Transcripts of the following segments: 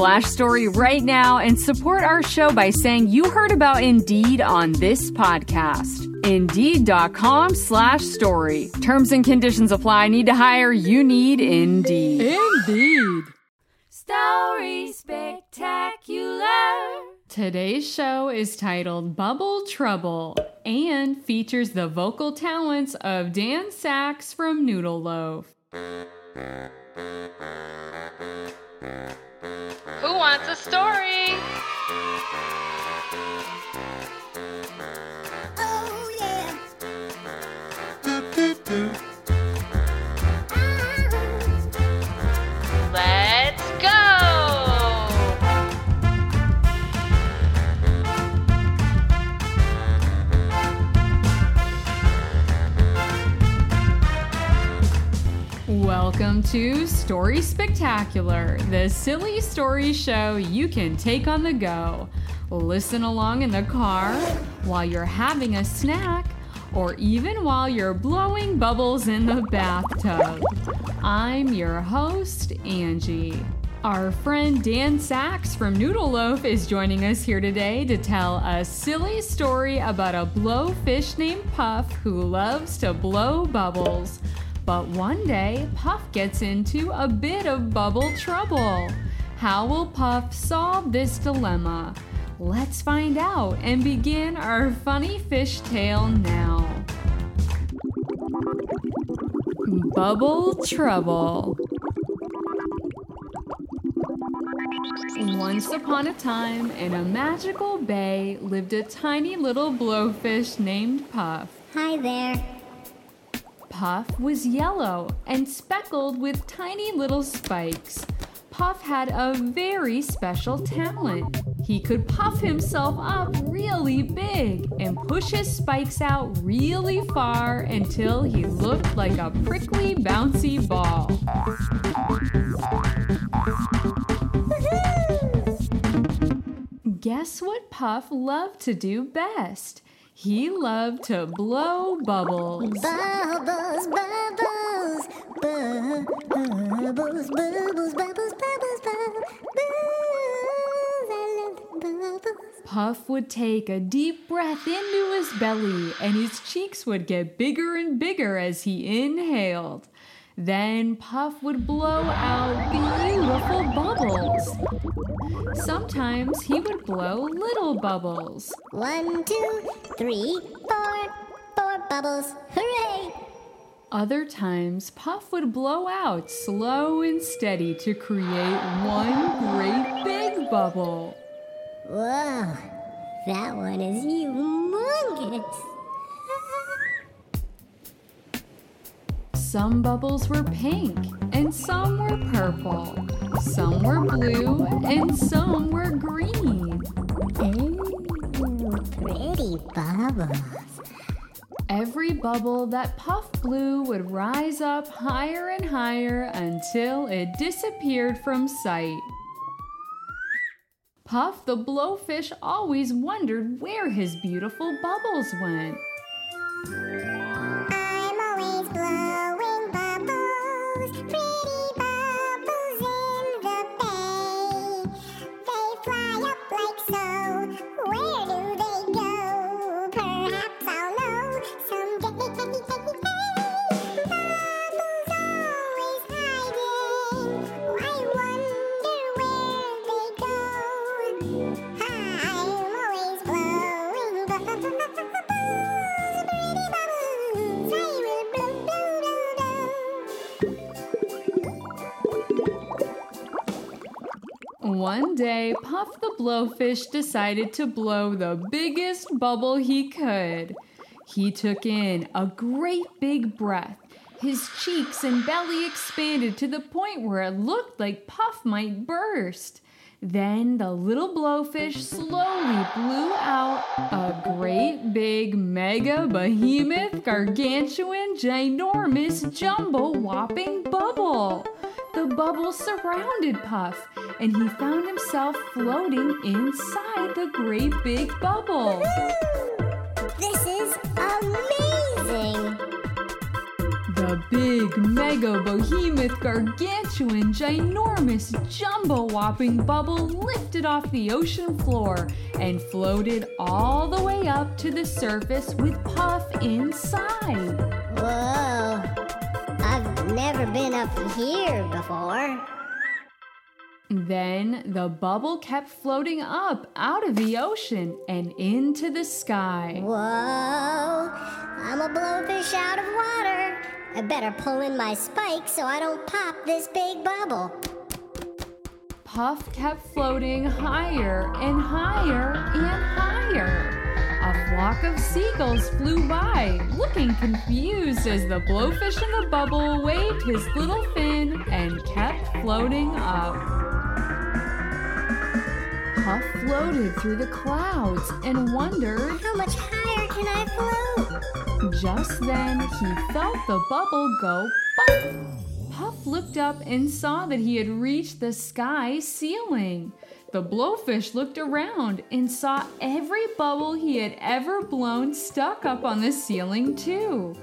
story right now and support our show by saying you heard about Indeed on this podcast. Indeed.com slash story. Terms and conditions apply. Need to hire? You need Indeed. Indeed. Story Spectacular. Today's show is titled Bubble Trouble and features the vocal talents of Dan Saks from Noodle Loaf. Who wants a story? Welcome to Story Spectacular, the silly story show you can take on the go. Listen along in the car, while you're having a snack, or even while you're blowing bubbles in the bathtub. I'm your host, Angie. Our friend Dan Saks from Noodle Loaf is joining us here today to tell a silly story about a blowfish named Puff who loves to blow bubbles. But one day, Puff gets into a bit of bubble trouble. How will Puff solve this dilemma? Let's find out and begin our funny fish tale now. Bubble Trouble. Once upon a time, in a magical bay, lived a tiny little blowfish named Puff. Hi there. Puff was yellow and speckled with tiny little spikes. Puff had a very special talent. He could puff himself up really big and push his spikes out really far until he looked like a prickly, bouncy ball. Guess what Puff loved to do best? He loved to blow bubbles. Bubbles, bubbles, bubbles, bubbles, bubbles, bubbles, bubbles, bubbles. I love bubbles. Puff would take a deep breath into his belly, and his cheeks would get bigger and bigger as he inhaled. Then Puff would blow out beautiful bubbles. Sometimes he would blow little bubbles. One, two, three, four, four bubbles. Hooray! Other times, Puff would blow out slow and steady to create one great big bubble. Whoa, that one is humongous. Some bubbles were pink, and some were purple. Some were blue, and some were green. Ooh, pretty bubbles. Every bubble that Puff blew would rise up higher and higher until it disappeared from sight. Puff the blowfish always wondered where his beautiful bubbles went. One day, Puff the Blowfish decided to blow the biggest bubble he could. He took in a great big breath. His cheeks and belly expanded to the point where it looked like Puff might burst. Then the little blowfish slowly blew out a great big mega behemoth gargantuan ginormous jumbo whopping bubble. The bubble surrounded Puff, and he found himself floating inside the great big bubble. This is amazing! The big, mega, behemoth, gargantuan, ginormous, jumbo whopping bubble lifted off the ocean floor and floated all the way up to the surface with Puff inside. Whoa! Never been up here before. Then the bubble kept floating up out of the ocean and into the sky. Whoa! I'm a blowfish out of water. I better pull in my spikes so I don't pop this big bubble. Puff kept floating higher and higher and higher. A flock of seagulls flew by, looking confused as the blowfish in the bubble waved his little fin and kept floating up. Puff floated through the clouds and wondered. How much higher can I float? Just then, he felt the bubble go pop. Puff looked up and saw that he had reached the sky ceiling. The blowfish looked around and saw every bubble he had ever blown stuck up on the ceiling, too.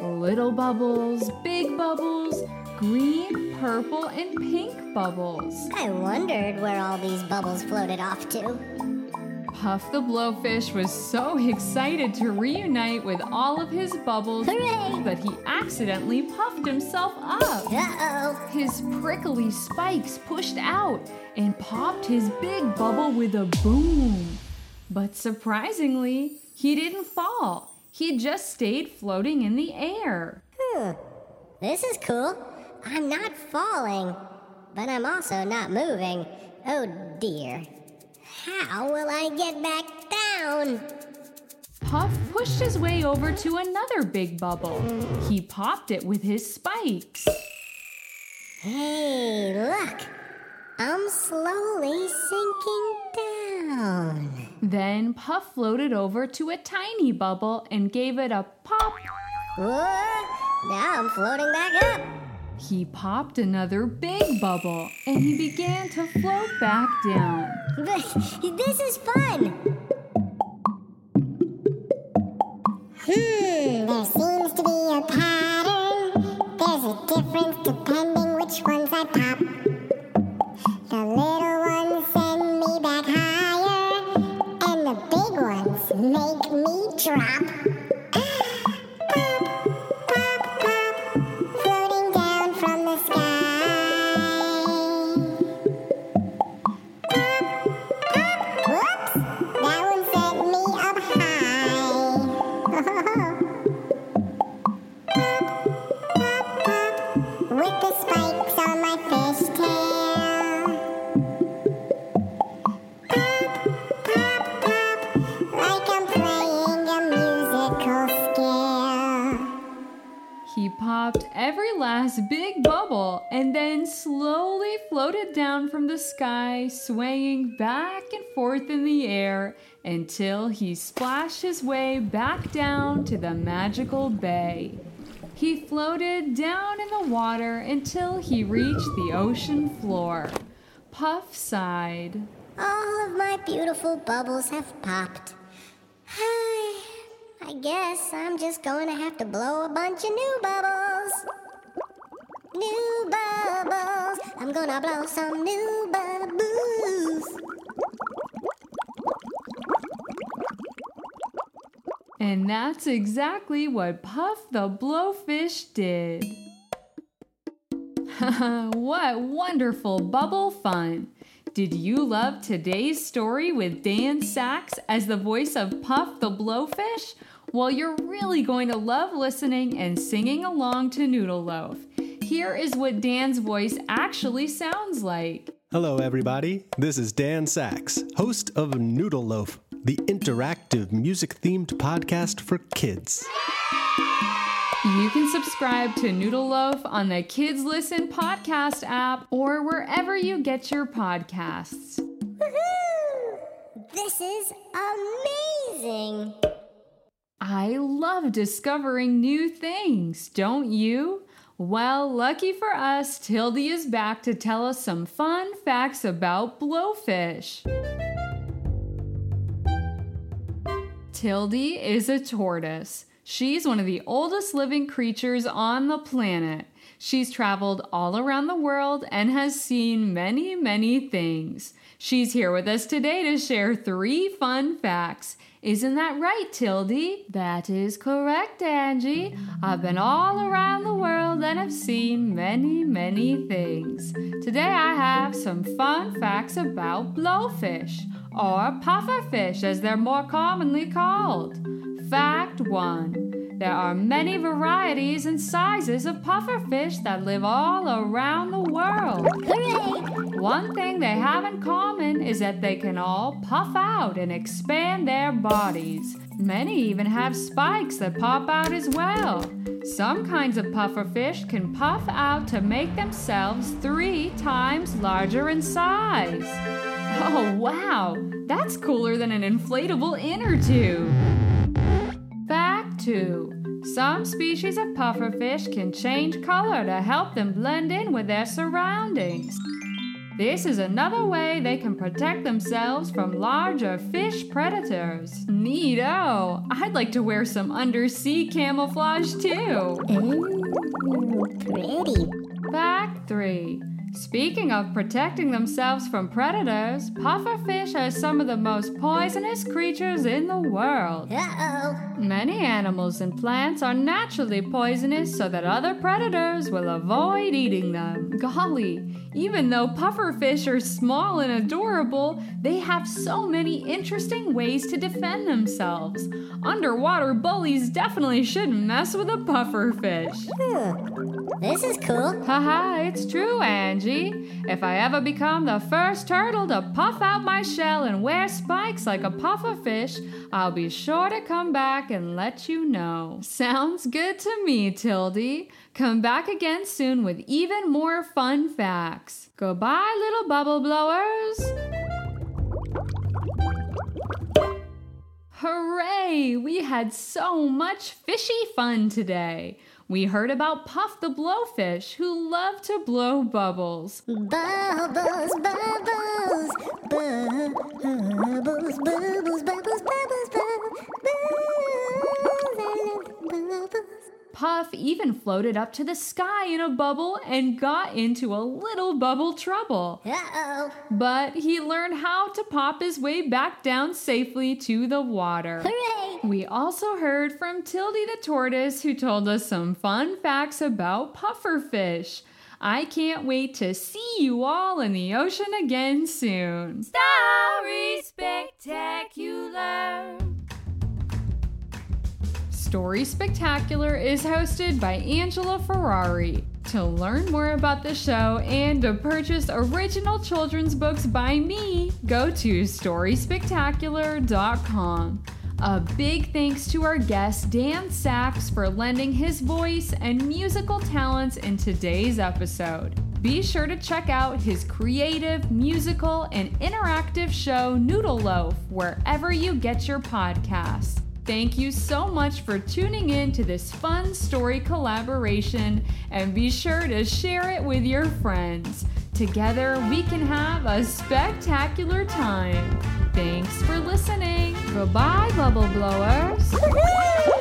Little bubbles, big bubbles, green, purple, and pink bubbles. I wondered where all these bubbles floated off to. Puff the blowfish was so excited to reunite with all of his bubbles Hooray! that he accidentally puffed himself up. Uh-oh. His prickly spikes pushed out and popped his big bubble with a boom. But surprisingly, he didn't fall. He just stayed floating in the air. Hmm. This is cool. I'm not falling, but I'm also not moving. Oh dear. How will I get back down? Puff pushed his way over to another big bubble. He popped it with his spikes. Hey, look. I'm slowly sinking down. Then Puff floated over to a tiny bubble and gave it a pop. Whoa! Now I'm floating back up. He popped another big bubble and he began to float back down. this is fun. Hmm, there seems to be a pattern. There's a difference depending which ones I pop. The little ones send me back higher, and the big ones make me drop. Every last big bubble and then slowly floated down from the sky, swaying back and forth in the air until he splashed his way back down to the magical bay. He floated down in the water until he reached the ocean floor. Puff sighed. All of my beautiful bubbles have popped. I guess I'm just going to have to blow a bunch of new bubbles. New bubbles. I'm gonna blow some new bubbles. And that's exactly what Puff the Blowfish did. what wonderful bubble fun! Did you love today's story with Dan Saks as the voice of Puff the Blowfish? Well, you're really going to love listening and singing along to Noodle Loaf. Here is what Dan's voice actually sounds like. Hello, everybody. This is Dan Saks, host of Noodle Loaf, the interactive music themed podcast for kids. You can subscribe to Noodle Loaf on the Kids Listen podcast app or wherever you get your podcasts. Woohoo! This is amazing! I love discovering new things, don't you? Well, lucky for us, Tildy is back to tell us some fun facts about blowfish. Tildy is a tortoise. She's one of the oldest living creatures on the planet. She's traveled all around the world and has seen many, many things. She's here with us today to share three fun facts. Isn't that right, Tildy? That is correct, Angie. I've been all around the world and have seen many, many things. Today I have some fun facts about blowfish, or pufferfish as they're more commonly called. Fact 1. There are many varieties and sizes of pufferfish that live all around the world. Hooray! One thing they have in common is that they can all puff out and expand their bodies. Many even have spikes that pop out as well. Some kinds of pufferfish can puff out to make themselves three times larger in size. Oh, wow! That's cooler than an inflatable inner tube. Fact 2. Some species of pufferfish can change color to help them blend in with their surroundings. This is another way they can protect themselves from larger fish predators. Neato! I'd like to wear some undersea camouflage too. Ooh, pretty. Fact 3. Speaking of protecting themselves from predators, pufferfish are some of the most poisonous creatures in the world. Uh-oh. Many animals and plants are naturally poisonous so that other predators will avoid eating them. Golly, even though pufferfish are small and adorable, they have so many interesting ways to defend themselves. Underwater bullies definitely shouldn't mess with a pufferfish. This is cool. Haha, it's true, Angie. If I ever become the first turtle to puff out my shell and wear spikes like a pufferfish, I'll be sure to come back and let you know. Sounds good to me, Tildy. Come back again soon with even more fun facts. Goodbye, little bubble blowers. Hooray! We had so much fishy fun today. We heard about Puff the Blowfish, who loved to blow bubbles. Bubbles, bubbles, bubbles, bubbles, bubbles, bubbles. Puff even floated up to the sky in a bubble and got into a little bubble trouble. Uh-oh. But he learned how to pop his way back down safely to the water. Hooray! We also heard from Tildy the tortoise, who told us some fun facts about pufferfish. I can't wait to see you all in the ocean again soon. Story Spectacular! Story Spectacular is hosted by Angela Ferrari. To learn more about the show and to purchase original children's books by me, go to StorySpectacular.com. A big thanks to our guest Dan Saks for lending his voice and musical talents in today's episode. Be sure to check out his creative, musical, and interactive show Noodle Loaf wherever you get your podcasts. Thank you so much for tuning in to this fun story collaboration and be sure to share it with your friends. Together we can have a spectacular time. Thanks for listening. Goodbye, bubble blowers.